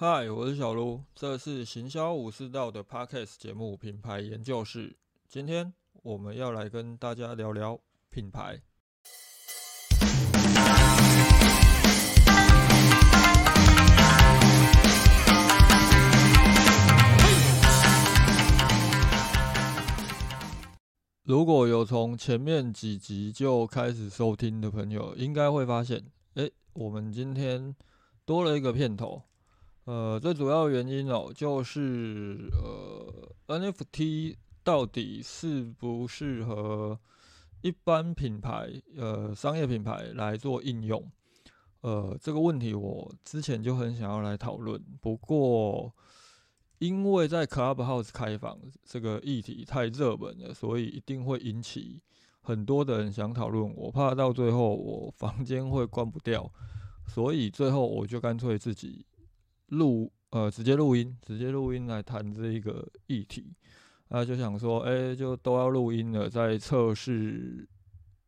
嗨，我是小卢，这是行销武士道的 Podcast 节目品牌研究室。今天我们要来跟大家聊聊品牌。如果有从前面几集就开始收听的朋友，应该会发现，哎，我们今天多了一个片头。呃，最主要原因哦，就是呃，NFT 到底适不适合一般品牌呃商业品牌来做应用？呃，这个问题我之前就很想要来讨论，不过因为在 Clubhouse 开房这个议题太热门了，所以一定会引起很多的人想讨论。我怕到最后我房间会关不掉，所以最后我就干脆自己。录呃，直接录音，直接录音来谈这一个议题，那就想说，哎，就都要录音了，在测试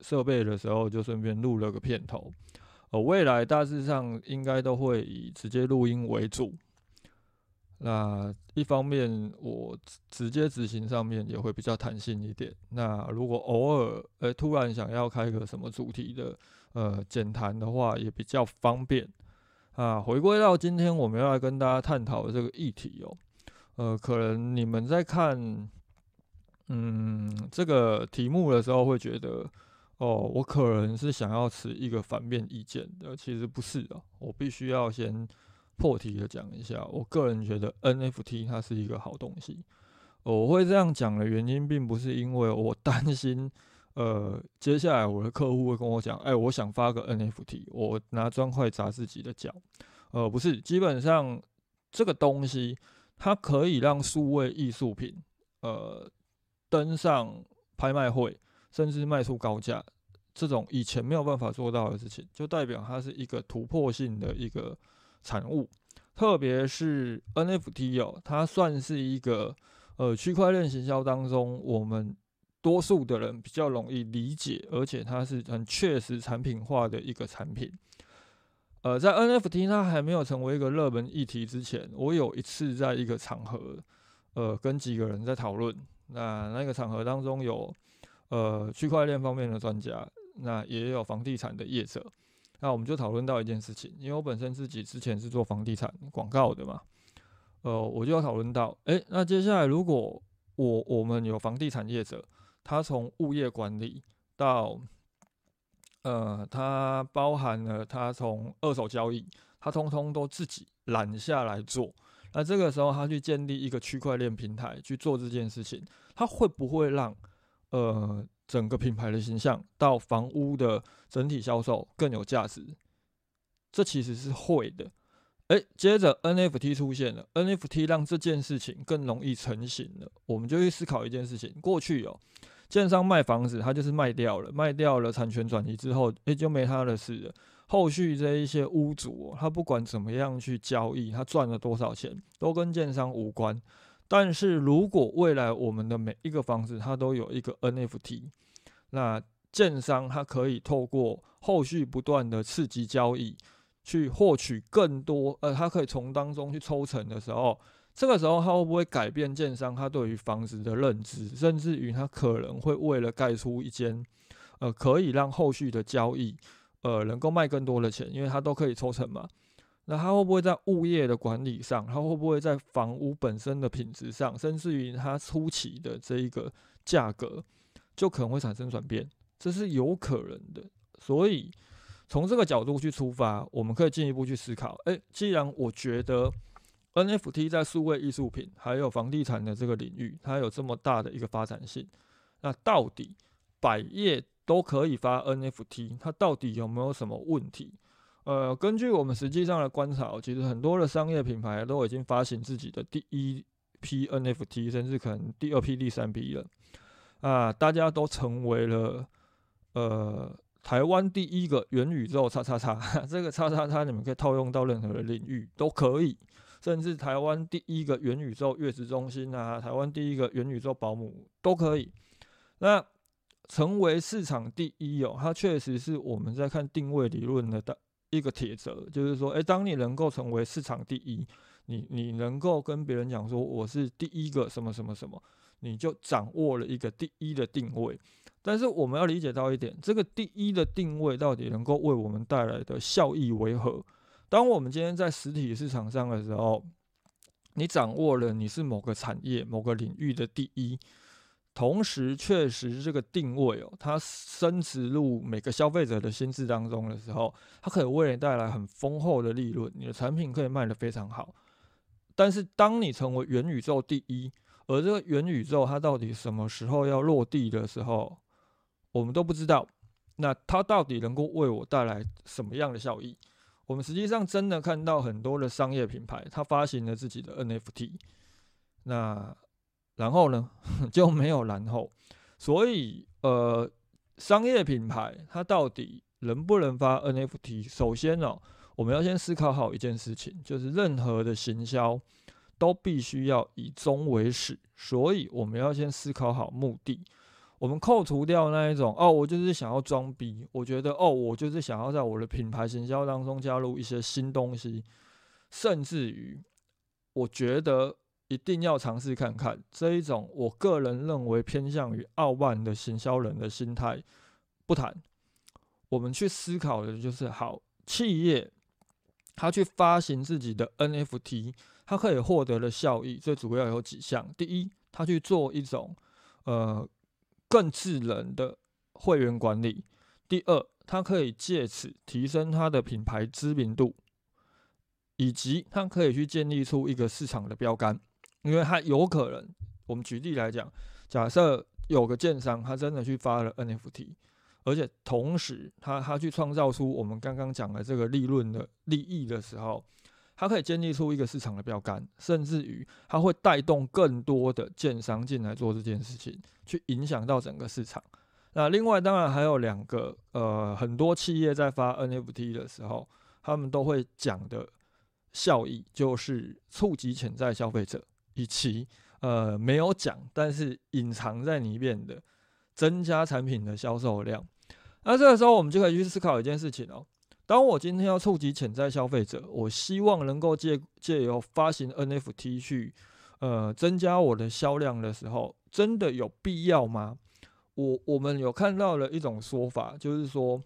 设备的时候，就顺便录了个片头。呃，未来大致上应该都会以直接录音为主。那一方面，我直接执行上面也会比较弹性一点。那如果偶尔，呃，突然想要开个什么主题的，呃，简谈的话，也比较方便。啊，回归到今天我们要来跟大家探讨的这个议题哦，呃，可能你们在看，嗯，这个题目的时候会觉得，哦，我可能是想要持一个反面意见的，其实不是的，我必须要先破题的讲一下，我个人觉得 NFT 它是一个好东西，我会这样讲的原因，并不是因为我担心。呃，接下来我的客户会跟我讲，哎，我想发个 NFT，我拿砖块砸自己的脚。呃，不是，基本上这个东西它可以让数位艺术品，呃，登上拍卖会，甚至卖出高价，这种以前没有办法做到的事情，就代表它是一个突破性的一个产物。特别是 NFT 哦，它算是一个呃区块链行销当中我们。多数的人比较容易理解，而且它是很确实产品化的一个产品。呃，在 NFT 它还没有成为一个热门议题之前，我有一次在一个场合，呃，跟几个人在讨论。那那个场合当中有呃区块链方面的专家，那也有房地产的业者。那我们就讨论到一件事情，因为我本身自己之前是做房地产广告的嘛，呃，我就要讨论到，诶，那接下来如果我我们有房地产业者。它从物业管理到，呃，它包含了它从二手交易，它通通都自己揽下来做。那这个时候，他去建立一个区块链平台去做这件事情，它会不会让呃整个品牌的形象到房屋的整体销售更有价值？这其实是会的。诶，接着 NFT 出现了，NFT 让这件事情更容易成型了。我们就去思考一件事情：过去有建商卖房子，他就是卖掉了，卖掉了产权转移之后，诶，就没他的事了。后续这一些屋主，他不管怎么样去交易，他赚了多少钱，都跟建商无关。但是如果未来我们的每一个房子，它都有一个 NFT，那建商它可以透过后续不断的刺激交易。去获取更多，呃，他可以从当中去抽成的时候，这个时候他会不会改变建商他对于房子的认知，甚至于他可能会为了盖出一间，呃，可以让后续的交易，呃，能够卖更多的钱，因为他都可以抽成嘛。那他会不会在物业的管理上，他会不会在房屋本身的品质上，甚至于他初期的这一个价格，就可能会产生转变，这是有可能的，所以。从这个角度去出发，我们可以进一步去思考：诶，既然我觉得 NFT 在数位艺术品还有房地产的这个领域，它有这么大的一个发展性，那到底百业都可以发 NFT，它到底有没有什么问题？呃，根据我们实际上的观察，其实很多的商业品牌都已经发行自己的第一批 NFT，甚至可能第二批、第三批了。啊，大家都成为了呃。台湾第一个元宇宙叉叉叉，这个叉叉叉你们可以套用到任何的领域都可以，甚至台湾第一个元宇宙月子中心啊，台湾第一个元宇宙保姆都可以。那成为市场第一哦，它确实是我们在看定位理论的一个铁则，就是说，诶，当你能够成为市场第一，你你能够跟别人讲说我是第一个什么什么什么，你就掌握了一个第一的定位。但是我们要理解到一点，这个第一的定位到底能够为我们带来的效益为何？当我们今天在实体市场上的时候，你掌握了你是某个产业、某个领域的第一，同时确实这个定位哦，它深植入每个消费者的心智当中的时候，它可以为你带来很丰厚的利润，你的产品可以卖得非常好。但是当你成为元宇宙第一，而这个元宇宙它到底什么时候要落地的时候，我们都不知道。那它到底能够为我带来什么样的效益？我们实际上真的看到很多的商业品牌，它发行了自己的 NFT。那然后呢，就没有然后。所以，呃，商业品牌它到底能不能发 NFT？首先呢，我们要先思考好一件事情，就是任何的行销都必须要以终为始。所以，我们要先思考好目的。我们扣除掉那一种哦，我就是想要装逼。我觉得哦，我就是想要在我的品牌行销当中加入一些新东西，甚至于我觉得一定要尝试看看这一种，我个人认为偏向于傲慢的行销人的心态。不谈，我们去思考的就是好企业，他去发行自己的 NFT，它可以获得的效益最主要有几项。第一，他去做一种呃。更智能的会员管理。第二，它可以借此提升它的品牌知名度，以及它可以去建立出一个市场的标杆。因为它有可能，我们举例来讲，假设有个建商，他真的去发了 NFT，而且同时他他去创造出我们刚刚讲的这个利润的利益的时候。它可以建立出一个市场的标杆，甚至于它会带动更多的建商进来做这件事情，去影响到整个市场。那另外当然还有两个，呃，很多企业在发 NFT 的时候，他们都会讲的效益，就是触及潜在消费者，以及呃没有讲但是隐藏在里面的增加产品的销售量。那这个时候我们就可以去思考一件事情哦。当我今天要触及潜在消费者，我希望能够借借由发行 NFT 去，呃，增加我的销量的时候，真的有必要吗？我我们有看到了一种说法，就是说，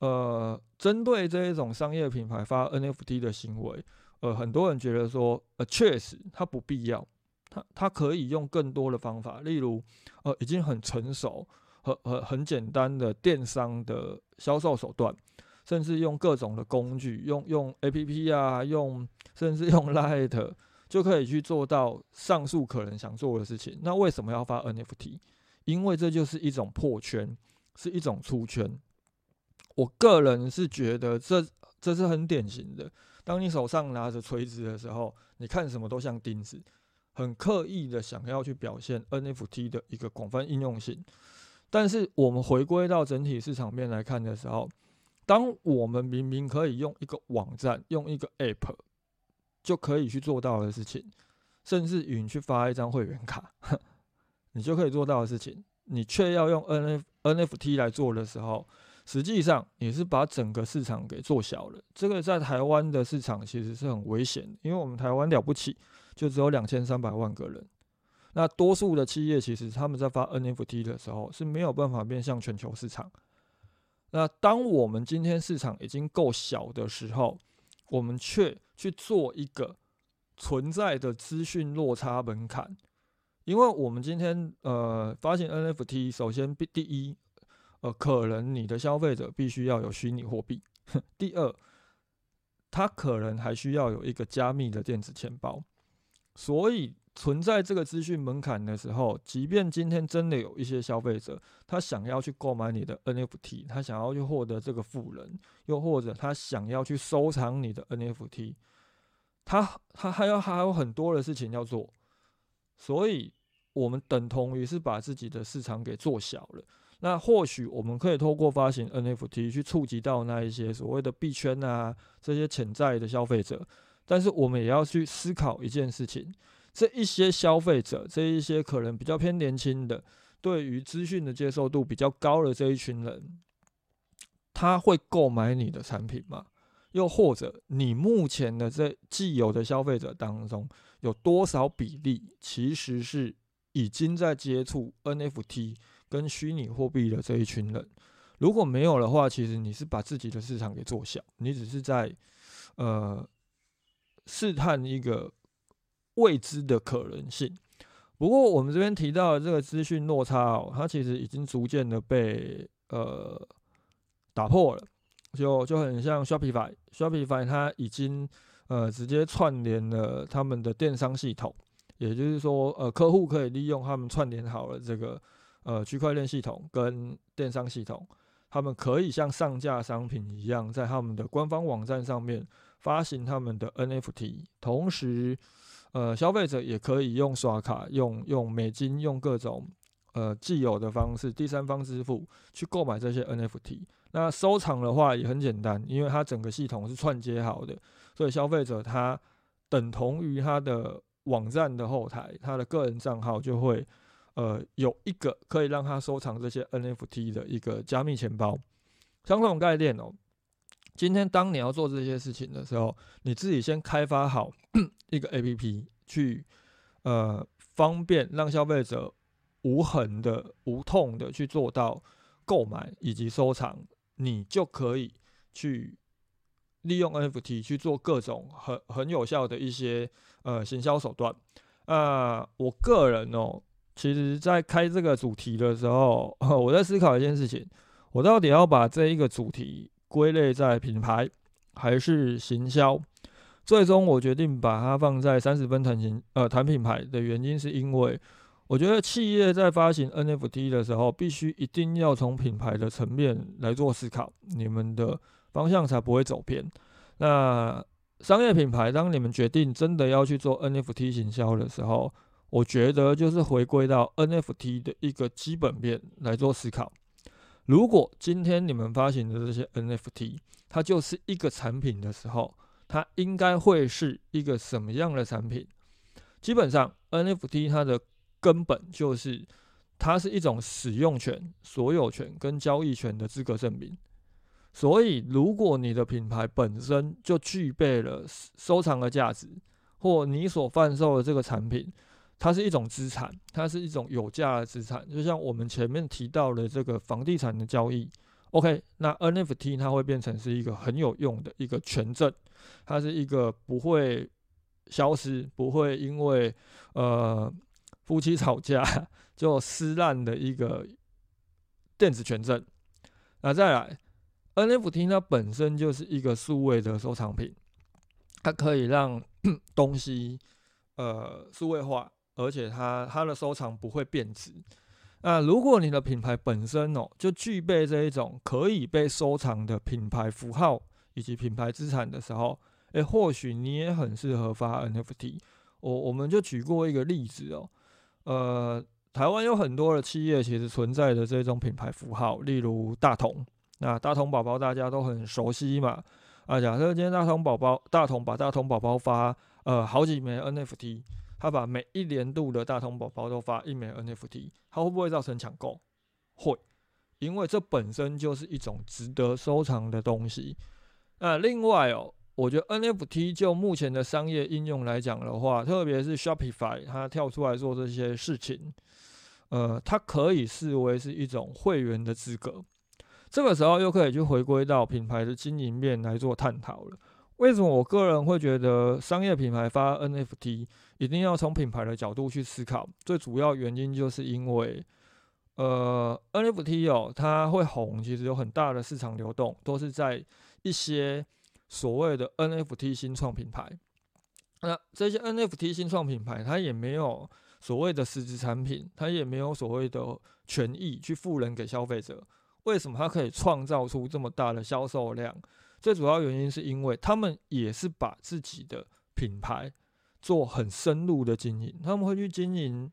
呃，针对这一种商业品牌发 NFT 的行为，呃，很多人觉得说，呃，确实它不必要，它它可以用更多的方法，例如，呃，已经很成熟和和很简单的电商的销售手段。甚至用各种的工具，用用 A P P 啊，用甚至用 Light 就可以去做到上述可能想做的事情。那为什么要发 N F T？因为这就是一种破圈，是一种出圈。我个人是觉得这这是很典型的。当你手上拿着锤子的时候，你看什么都像钉子，很刻意的想要去表现 N F T 的一个广泛应用性。但是我们回归到整体市场面来看的时候，当我们明明可以用一个网站、用一个 App 就可以去做到的事情，甚至允去发一张会员卡，你就可以做到的事情，你却要用 N F N F T 来做的时候，实际上你是把整个市场给做小了。这个在台湾的市场其实是很危险，因为我们台湾了不起，就只有两千三百万个人。那多数的企业其实他们在发 N F T 的时候是没有办法面向全球市场。那当我们今天市场已经够小的时候，我们却去做一个存在的资讯落差门槛，因为我们今天呃发行 NFT，首先第第一，呃，可能你的消费者必须要有虚拟货币；第二，他可能还需要有一个加密的电子钱包，所以。存在这个资讯门槛的时候，即便今天真的有一些消费者，他想要去购买你的 NFT，他想要去获得这个富人，又或者他想要去收藏你的 NFT，他他还要还有很多的事情要做，所以我们等同于是把自己的市场给做小了。那或许我们可以透过发行 NFT 去触及到那一些所谓的币圈啊这些潜在的消费者，但是我们也要去思考一件事情。这一些消费者，这一些可能比较偏年轻的，对于资讯的接受度比较高的这一群人，他会购买你的产品吗？又或者你目前的这既有的消费者当中，有多少比例其实是已经在接触 NFT 跟虚拟货币的这一群人？如果没有的话，其实你是把自己的市场给做小，你只是在呃试探一个未知的可能性。不过我们这边提到的这个资讯落差哦，它其实已经逐渐的被呃打破了，就就很像 Shopify，Shopify 它已经呃直接串联了他们的电商系统，也就是说呃客户可以利用他们串联好了这个呃区块链系统跟电商系统，他们可以像上架商品一样，在他们的官方网站上面发行他们的 NFT，同时。呃，消费者也可以用刷卡、用用美金、用各种呃既有的方式，第三方支付去购买这些 NFT。那收藏的话也很简单，因为它整个系统是串接好的，所以消费者他等同于他的网站的后台，他的个人账号就会呃有一个可以让他收藏这些 NFT 的一个加密钱包，相同概念哦。今天，当你要做这些事情的时候，你自己先开发好 一个 APP，去呃方便让消费者无痕的、无痛的去做到购买以及收藏，你就可以去利用 NFT 去做各种很很有效的一些呃行销手段。啊，我个人哦，其实在开这个主题的时候，我在思考一件事情：我到底要把这一个主题。归类在品牌还是行销？最终我决定把它放在三十分谈行呃谈品牌的原因，是因为我觉得企业在发行 NFT 的时候，必须一定要从品牌的层面来做思考，你们的方向才不会走偏。那商业品牌，当你们决定真的要去做 NFT 行销的时候，我觉得就是回归到 NFT 的一个基本面来做思考。如果今天你们发行的这些 NFT，它就是一个产品的时候，它应该会是一个什么样的产品？基本上，NFT 它的根本就是它是一种使用权、所有权跟交易权的资格证明。所以，如果你的品牌本身就具备了收藏的价值，或你所贩售的这个产品，它是一种资产，它是一种有价的资产，就像我们前面提到的这个房地产的交易。OK，那 NFT 它会变成是一个很有用的一个权证，它是一个不会消失、不会因为呃夫妻吵架 就撕烂的一个电子权证。那再来，NFT 它本身就是一个数位的收藏品，它可以让 东西呃数位化。而且它它的收藏不会贬值。那如果你的品牌本身哦就具备这一种可以被收藏的品牌符号以及品牌资产的时候，诶，或许你也很适合发 NFT。我我们就举过一个例子哦，呃，台湾有很多的企业其实存在的这种品牌符号，例如大同。那大同宝宝大家都很熟悉嘛。啊，假设今天大同宝宝大同把大同宝宝发呃好几枚 NFT。他把每一年度的大通宝宝都发一枚 NFT，它会不会造成抢购？会，因为这本身就是一种值得收藏的东西。那另外哦，我觉得 NFT 就目前的商业应用来讲的话，特别是 Shopify 它跳出来做这些事情，呃，它可以视为是一种会员的资格。这个时候又可以去回归到品牌的经营面来做探讨了。为什么我个人会觉得商业品牌发 NFT 一定要从品牌的角度去思考？最主要原因就是因为，呃，NFT 哦，它会红，其实有很大的市场流动，都是在一些所谓的 NFT 新创品牌。那这些 NFT 新创品牌，它也没有所谓的实质产品，它也没有所谓的权益去赋能给消费者。为什么它可以创造出这么大的销售量？最主要原因是因为他们也是把自己的品牌做很深入的经营，他们会去经营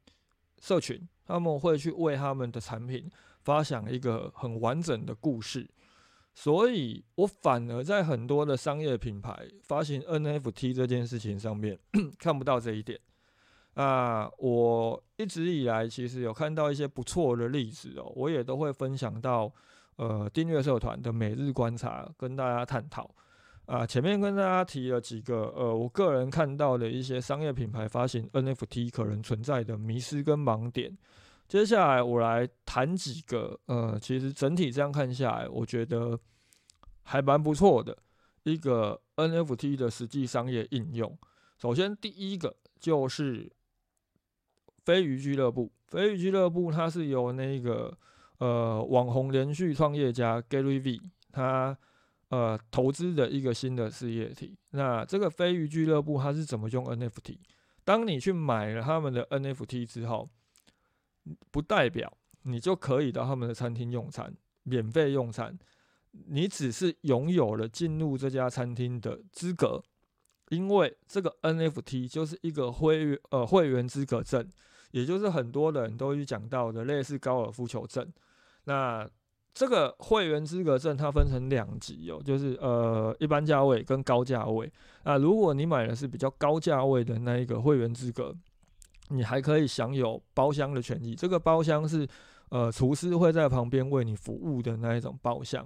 社群，他们会去为他们的产品发想一个很完整的故事，所以我反而在很多的商业品牌发行 NFT 这件事情上面 看不到这一点。啊，我一直以来其实有看到一些不错的例子哦，我也都会分享到。呃，订阅社团的每日观察跟大家探讨。啊，前面跟大家提了几个，呃，我个人看到的一些商业品牌发行 NFT 可能存在的迷失跟盲点。接下来我来谈几个，呃，其实整体这样看下来，我觉得还蛮不错的一个 NFT 的实际商业应用。首先第一个就是飞鱼俱乐部，飞鱼俱乐部它是由那个呃网红连续创业家 Gary V 他。呃，投资的一个新的事业体。那这个飞鱼俱乐部它是怎么用 NFT？当你去买了他们的 NFT 之后，不代表你就可以到他们的餐厅用餐，免费用餐。你只是拥有了进入这家餐厅的资格，因为这个 NFT 就是一个会员呃会员资格证，也就是很多人都去讲到的类似高尔夫球证。那这个会员资格证它分成两级哦，就是呃一般价位跟高价位。啊，如果你买的是比较高价位的那一个会员资格，你还可以享有包厢的权益。这个包厢是呃厨师会在旁边为你服务的那一种包厢。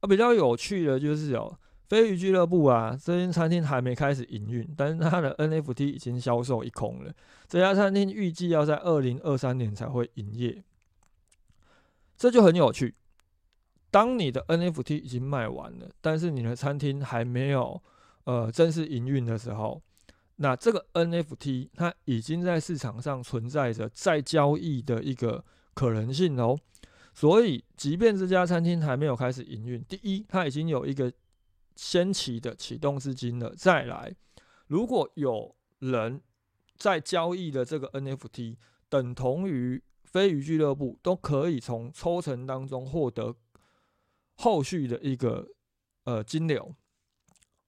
啊，比较有趣的就是哦，飞鱼俱乐部啊，这间餐厅还没开始营运，但是它的 NFT 已经销售一空了。这家餐厅预计要在二零二三年才会营业，这就很有趣。当你的 NFT 已经卖完了，但是你的餐厅还没有呃正式营运的时候，那这个 NFT 它已经在市场上存在着再交易的一个可能性哦。所以，即便这家餐厅还没有开始营运，第一，它已经有一个先期的启动资金了。再来，如果有人在交易的这个 NFT，等同于飞鱼俱乐部都可以从抽成当中获得。后续的一个呃金流，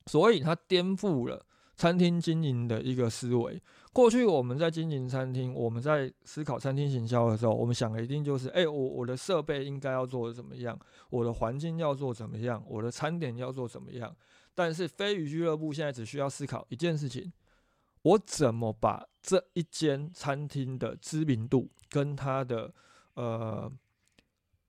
所以它颠覆了餐厅经营的一个思维。过去我们在经营餐厅，我们在思考餐厅行销的时候，我们想的一定就是：哎，我我的设备应该要做的怎么样，我的环境要做怎么样，我的餐点要做怎么样。但是飞鱼俱乐部现在只需要思考一件事情：我怎么把这一间餐厅的知名度跟它的呃。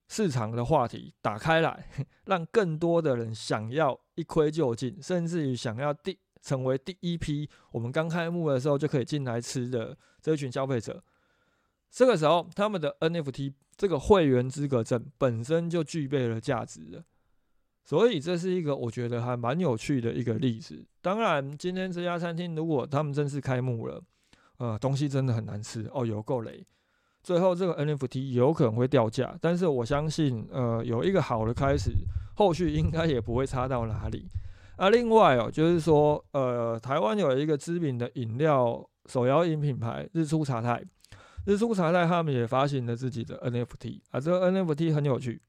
市场的话题打开来，让更多的人想要一窥究竟，甚至于想要第成为第一批我们刚开幕的时候就可以进来吃的这一群消费者。这个时候，他们的 NFT 这个会员资格证本身就具备了价值了。所以这是一个我觉得还蛮有趣的一个例子。当然，今天这家餐厅如果他们正式开幕了，呃，东西真的很难吃哦，有够雷。最后，这个 NFT 有可能会掉价，但是我相信，呃，有一个好的开始，后续应该也不会差到哪里。啊，另外哦，就是说，呃，台湾有一个知名的饮料手摇饮品牌日出茶太，日出茶太他们也发行了自己的 NFT 啊，这个 NFT 很有趣，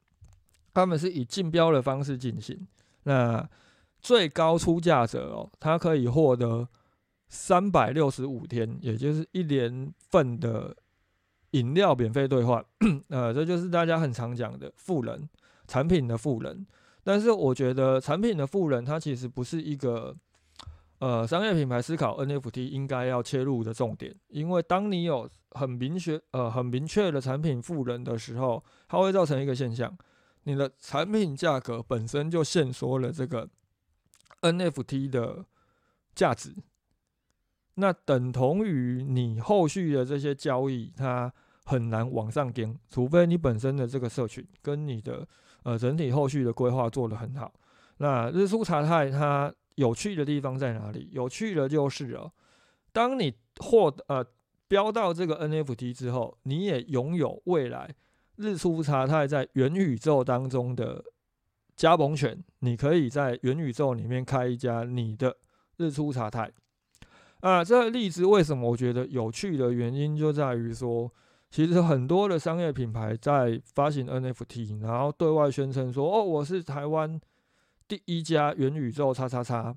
他们是以竞标的方式进行，那最高出价者哦，他可以获得三百六十五天，也就是一年份的。饮料免费兑换，呃，这就是大家很常讲的富人产品的富人。但是我觉得产品的富人，它其实不是一个呃商业品牌思考 NFT 应该要切入的重点。因为当你有很明确呃很明确的产品富人的时候，它会造成一个现象，你的产品价格本身就限缩了这个 NFT 的价值。那等同于你后续的这些交易，它很难往上跟，除非你本身的这个社群跟你的呃整体后续的规划做得很好。那日出茶太它有趣的地方在哪里？有趣的就是哦，当你获呃标到这个 NFT 之后，你也拥有未来日出茶太在元宇宙当中的加盟权，你可以在元宇宙里面开一家你的日出茶太。啊，这个例子为什么我觉得有趣的原因就在于说，其实很多的商业品牌在发行 NFT，然后对外宣称说：“哦，我是台湾第一家元宇宙叉叉叉。”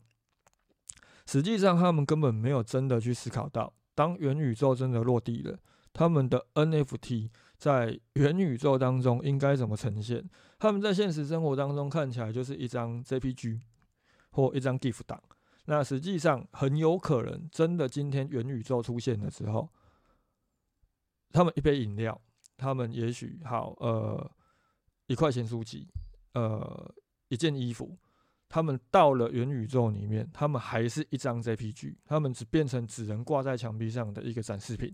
实际上，他们根本没有真的去思考到，当元宇宙真的落地了，他们的 NFT 在元宇宙当中应该怎么呈现？他们在现实生活当中看起来就是一张 JPG 或一张 GIF 档。那实际上很有可能，真的今天元宇宙出现的时候，他们一杯饮料，他们也许好呃一块钱书籍，呃一件衣服，他们到了元宇宙里面，他们还是一张 JPG，他们只变成只能挂在墙壁上的一个展示品，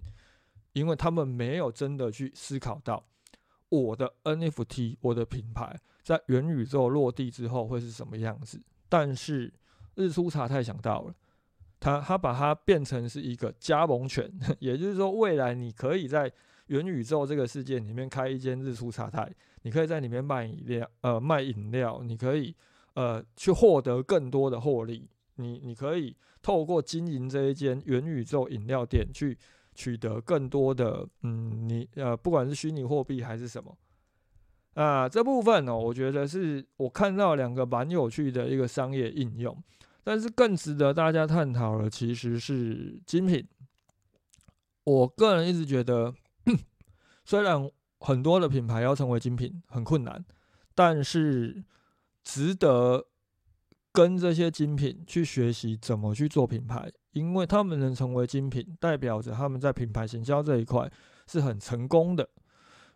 因为他们没有真的去思考到我的 NFT，我的品牌在元宇宙落地之后会是什么样子。但是日出茶太想到了，他他把它变成是一个加盟权，也就是说，未来你可以在元宇宙这个世界里面开一间日出茶太，你可以在里面卖饮料，呃，卖饮料，你可以呃去获得更多的获利，你你可以透过经营这一间元宇宙饮料店去取得更多的，嗯，你呃不管是虚拟货币还是什么。啊，这部分呢，我觉得是我看到两个蛮有趣的一个商业应用，但是更值得大家探讨的其实是精品。我个人一直觉得，虽然很多的品牌要成为精品很困难，但是值得跟这些精品去学习怎么去做品牌，因为他们能成为精品，代表着他们在品牌行销这一块是很成功的。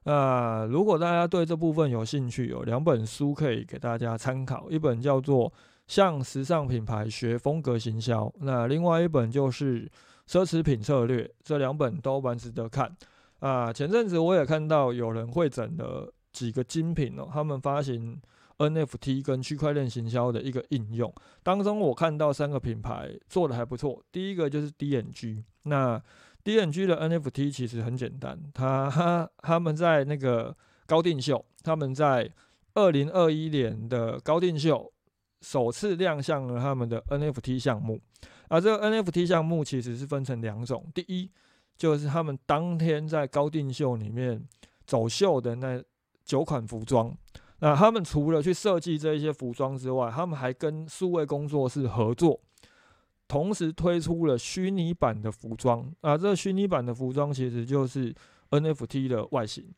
那如果大家对这部分有兴趣，有两本书可以给大家参考，一本叫做《向时尚品牌学风格行销》，那另外一本就是《奢侈品策略》，这两本都蛮值得看。啊，前阵子我也看到有人会整了几个精品哦，他们发行 NFT 跟区块链行销的一个应用，当中我看到三个品牌做的还不错，第一个就是 DNG，那。D N G 的 N F T 其实很简单，他他们在那个高定秀，他们在二零二一年的高定秀首次亮相了他们的 N F T 项目，而这个 N F T 项目其实是分成两种，第一就是他们当天在高定秀里面走秀的那九款服装，那他们除了去设计这一些服装之外，他们还跟数位工作室合作。同时推出了虚拟版的服装啊，这个虚拟版的服装其实就是 NFT 的外形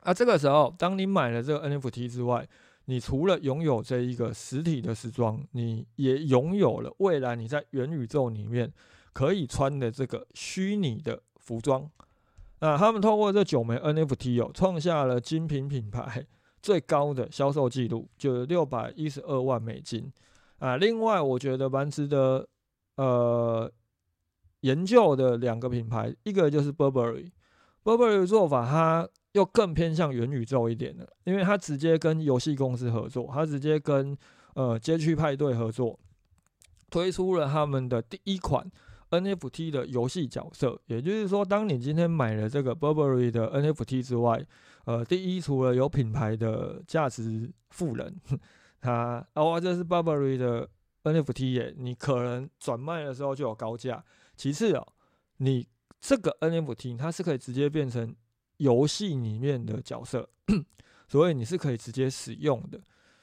啊。这个时候，当你买了这个 NFT 之外，你除了拥有这一个实体的时装，你也拥有了未来你在元宇宙里面可以穿的这个虚拟的服装。那他们通过这九枚 NFT 哦，创下了精品品牌最高的销售记录，就是六百一十二万美金啊。另外，我觉得蛮值得。呃，研究的两个品牌，一个就是 Burberry，Burberry 的做法，它又更偏向元宇宙一点的，因为它直接跟游戏公司合作，它直接跟呃街区派对合作，推出了他们的第一款 NFT 的游戏角色。也就是说，当你今天买了这个 Burberry 的 NFT 之外，呃，第一除了有品牌的价值富人，它哦，这是 Burberry 的。NFT 耶，你可能转卖的时候就有高价。其次哦，你这个 NFT 它是可以直接变成游戏里面的角色，所以你是可以直接使用的。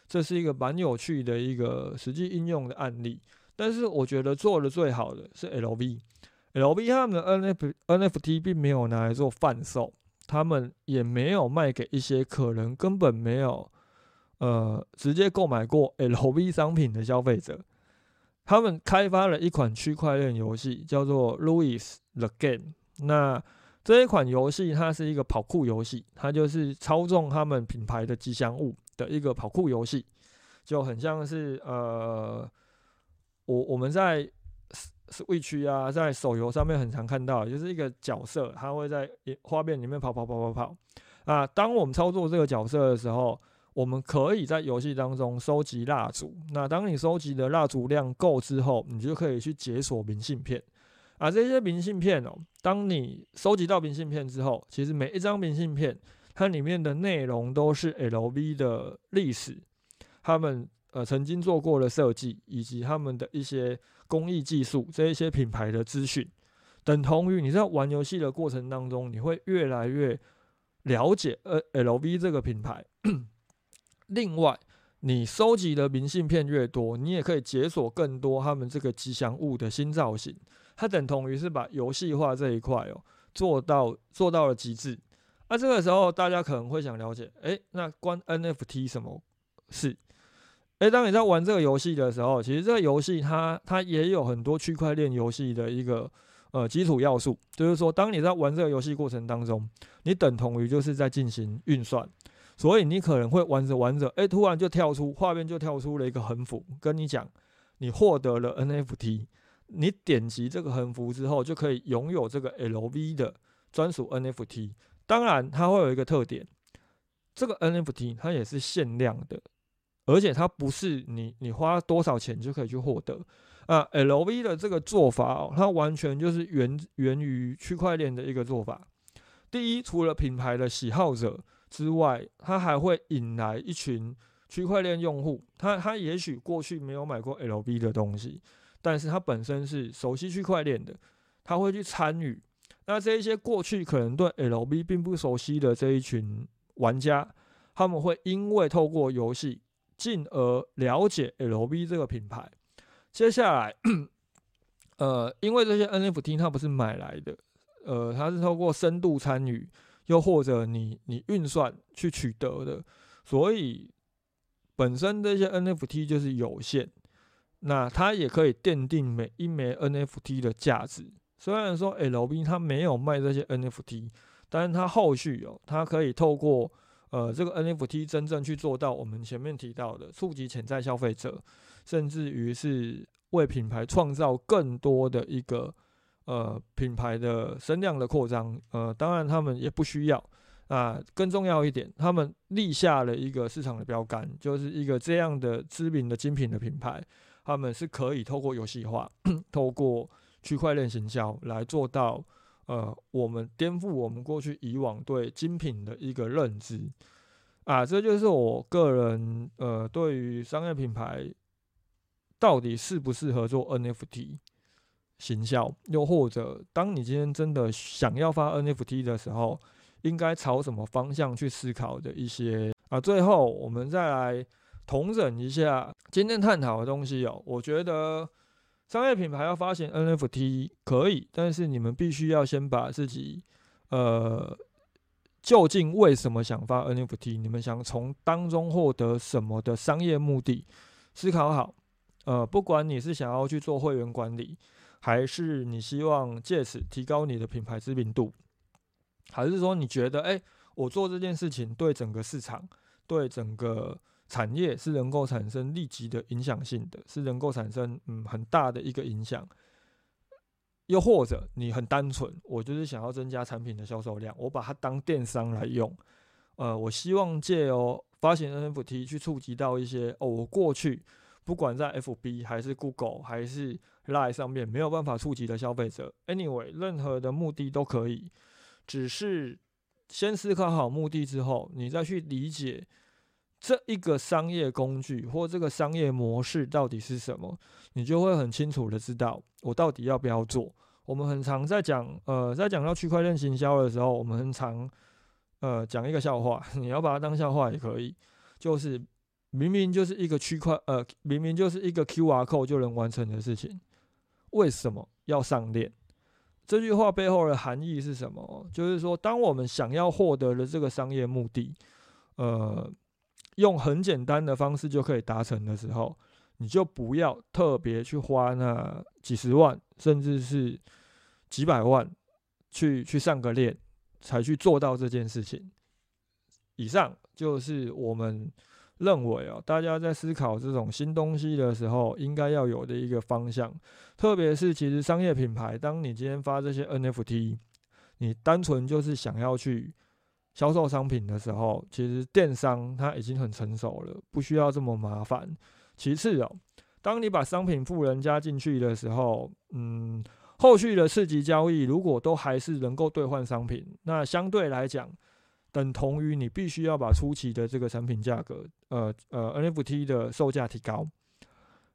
这是一个蛮有趣的一个实际应用的案例。但是我觉得做的最好的是 LV，LV 他们的 NFT NFT 并没有拿来做贩售，他们也没有卖给一些可能根本没有呃直接购买过 LV 商品的消费者。他们开发了一款区块链游戏，叫做 Louis the Game。那这一款游戏它是一个跑酷游戏，它就是操纵他们品牌的吉祥物的一个跑酷游戏，就很像是呃，我我们在 Switch 啊，在手游上面很常看到，就是一个角色，他会在画面里面跑跑跑跑跑啊。当我们操作这个角色的时候，我们可以在游戏当中收集蜡烛，那当你收集的蜡烛量够之后，你就可以去解锁明信片。啊，这些明信片哦，当你收集到明信片之后，其实每一张明信片它里面的内容都是 LV 的历史，他们呃曾经做过的设计，以及他们的一些工艺技术，这一些品牌的资讯，等同于你在玩游戏的过程当中，你会越来越了解呃 LV 这个品牌。另外，你收集的明信片越多，你也可以解锁更多他们这个吉祥物的新造型。它等同于是把游戏化这一块哦做到做到了极致。那这个时候，大家可能会想了解，诶，那关 NFT 什么事？诶，当你在玩这个游戏的时候，其实这个游戏它它也有很多区块链游戏的一个呃基础要素，就是说，当你在玩这个游戏过程当中，你等同于就是在进行运算。所以你可能会玩着玩着，哎，突然就跳出画面，就跳出了一个横幅，跟你讲，你获得了 NFT。你点击这个横幅之后，就可以拥有这个 LV 的专属 NFT。当然，它会有一个特点，这个 NFT 它也是限量的，而且它不是你你花多少钱就可以去获得。啊，LV 的这个做法哦，它完全就是源源于区块链的一个做法。第一，除了品牌的喜好者之外，它还会引来一群区块链用户。他他也许过去没有买过 LV 的东西。但是他本身是熟悉区块链的，他会去参与。那这一些过去可能对 LV 并不熟悉的这一群玩家，他们会因为透过游戏，进而了解 LV 这个品牌。接下来，呃，因为这些 NFT 它不是买来的，呃，它是透过深度参与，又或者你你运算去取得的，所以本身这些 NFT 就是有限。那它也可以奠定每一枚 NFT 的价值。虽然说 LV 它没有卖这些 NFT，但是它后续有，它可以透过呃这个 NFT 真正去做到我们前面提到的触及潜在消费者，甚至于是为品牌创造更多的一个呃品牌的声量的扩张。呃，当然他们也不需要。啊，更重要一点，他们立下了一个市场的标杆，就是一个这样的知名的精品的品牌。他们是可以透过游戏化，透过区块链行销来做到，呃，我们颠覆我们过去以往对精品的一个认知，啊，这就是我个人呃对于商业品牌到底适不适合做 NFT 行销，又或者当你今天真的想要发 NFT 的时候，应该朝什么方向去思考的一些啊，最后我们再来。重整一下今天探讨的东西哦，我觉得商业品牌要发行 NFT 可以，但是你们必须要先把自己呃究竟为什么想发 NFT，你们想从当中获得什么的商业目的思考好。呃，不管你是想要去做会员管理，还是你希望借此提高你的品牌知名度，还是说你觉得哎，我做这件事情对整个市场，对整个。产业是能够产生立即的影响性的，是能够产生嗯很大的一个影响。又或者你很单纯，我就是想要增加产品的销售量，我把它当电商来用。呃，我希望借哦发行 NFT 去触及到一些哦，我过去不管在 FB 还是 Google 还是 Line 上面没有办法触及的消费者。Anyway，任何的目的都可以，只是先思考好目的之后，你再去理解。这一个商业工具或这个商业模式到底是什么，你就会很清楚的知道我到底要不要做。我们很常在讲，呃，在讲到区块链行销的时候，我们很常，呃，讲一个笑话，你要把它当笑话也可以，就是明明就是一个区块，呃，明明就是一个 QR code 就能完成的事情，为什么要上链？这句话背后的含义是什么？就是说，当我们想要获得的这个商业目的，呃。用很简单的方式就可以达成的时候，你就不要特别去花那几十万，甚至是几百万去去上个链，才去做到这件事情。以上就是我们认为哦，大家在思考这种新东西的时候，应该要有的一个方向。特别是其实商业品牌，当你今天发这些 NFT，你单纯就是想要去。销售商品的时候，其实电商它已经很成熟了，不需要这么麻烦。其次哦，当你把商品富人加进去的时候，嗯，后续的次级交易如果都还是能够兑换商品，那相对来讲，等同于你必须要把初期的这个产品价格，呃呃 NFT 的售价提高。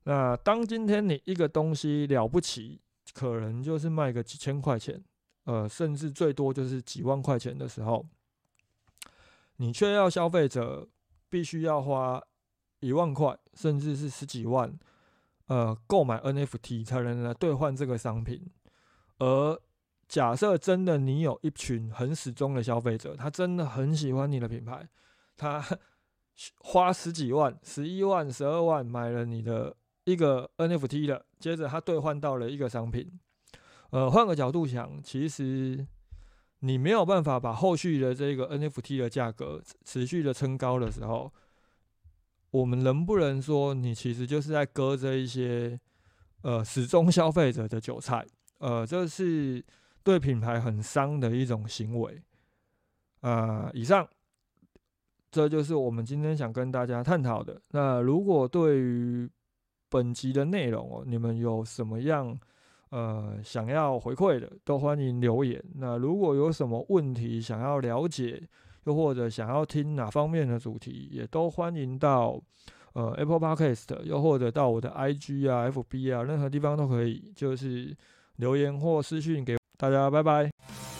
那当今天你一个东西了不起，可能就是卖个几千块钱，呃，甚至最多就是几万块钱的时候。你却要消费者必须要花一万块，甚至是十几万，呃，购买 NFT 才能来兑换这个商品。而假设真的你有一群很始终的消费者，他真的很喜欢你的品牌，他 花十几万、十一万、十二万买了你的一个 NFT 的，接着他兑换到了一个商品。呃，换个角度想，其实你没有办法把后续的这个 NFT 的价格持续的撑高的时候，我们能不能说你其实就是在割这一些呃始终消费者的韭菜？呃，这是对品牌很伤的一种行为。啊，以上这就是我们今天想跟大家探讨的。那如果对于本集的内容哦，你们有什么样？呃，想要回馈的都欢迎留言。那如果有什么问题想要了解，又或者想要听哪方面的主题，也都欢迎到呃 Apple Podcast，又或者到我的 IG 啊、FB 啊，任何地方都可以，就是留言或私讯给大家。拜拜。